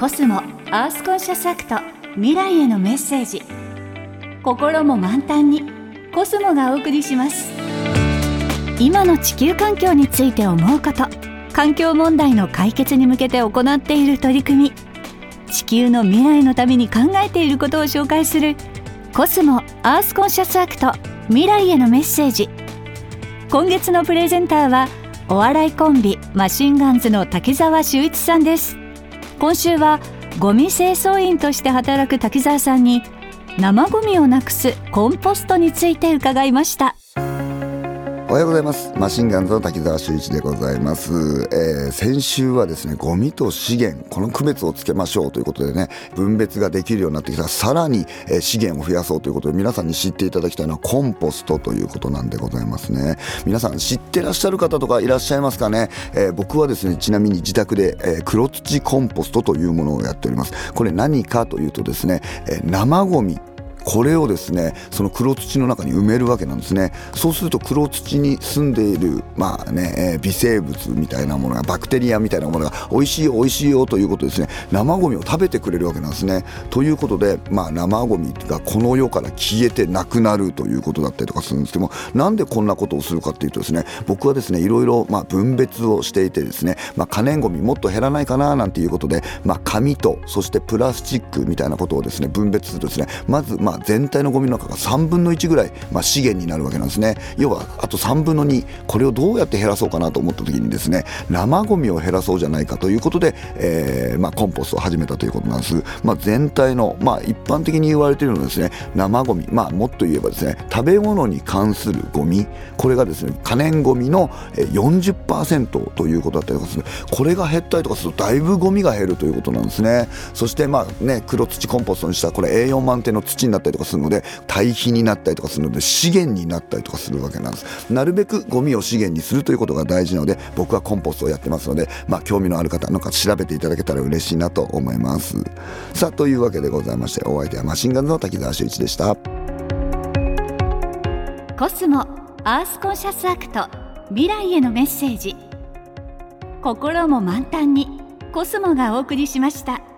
コスモ Earth Conscious Act 未来へのメッセージ。心も満タンにコスモがお送りします。今の地球環境について思うこと環境問題の解決に向けて行っている取り組み。地球の未来のために考えていることを紹介するコスモ Earth Conscious Act 未来へのメッセージ。今月のプレゼンターはお笑いコンビマシンガンズの滝沢秀一さんです。今週はゴミ清掃員として働く滝沢さんに生ゴミをなくすコンポストについて伺いました。おはようございます。マシンガンズの滝沢修一でございます、えー、先週はですねゴミと資源この区別をつけましょうということでね分別ができるようになってきた。さらに、えー、資源を増やそうということで皆さんに知っていただきたいのはコンポストということなんでございますね。皆さん知ってらっしゃる方とかいらっしゃいますかね、えー、僕はですねちなみに自宅で、え黒土コンポストというものをやっております。これ何かというとですね、え生ゴミこれをですねその黒土の中に埋めるわけなんですね。そうすると黒土に住んでいるまあね、え、微生物みたいなものがバクテリアみたいなものが美味しいよ美味しいよということですね。生ゴミを食べてくれるわけなんですね。ということでまあ生ゴミがこの世から消えてなくなるということだったりとかするんですけどもなんでこんなことをするかっていうとですね僕はですねいろいろまあ分別をしていてですねまあ可燃ゴミもっと減らないかななんていうことでまあ紙とそしてプラスチックみたいなことをですね分別するとですねまずままあ、全体のゴミの中が3分の1ぐらい、まあ、資源になるわけなんですね。要はあと3分の2これをどうやって減らそうかなと思った時にですね生ゴミを減らそうじゃないかということで、えー、まあ、コンポストを始めたということなんです、まあ、全体の、まあ、一般的に言われているのはですね生ゴミ、まあ、もっと言えばですね食べ物に関するゴミこれがですね可燃ゴミの40%ということだったりとかする。これが減ったりとかするとだいぶゴミが減るということなんですね。そしてまあね黒土コンポストにしたこれ栄養満点の土になったりとかするので堆肥になったりとかするので資源になったりとかするわけなんです。なるべくゴミを資源にするということが大事なので僕はコンポストをやってますのでまあ興味のある方なんか調べていただけたら嬉しいなと思います。さあというわけでございましてお相手はマシンガンズの滝沢秀一でした。コスモアースコンシャスアクト未来へのメッセージ。心も満タンにコスモがお送りしました。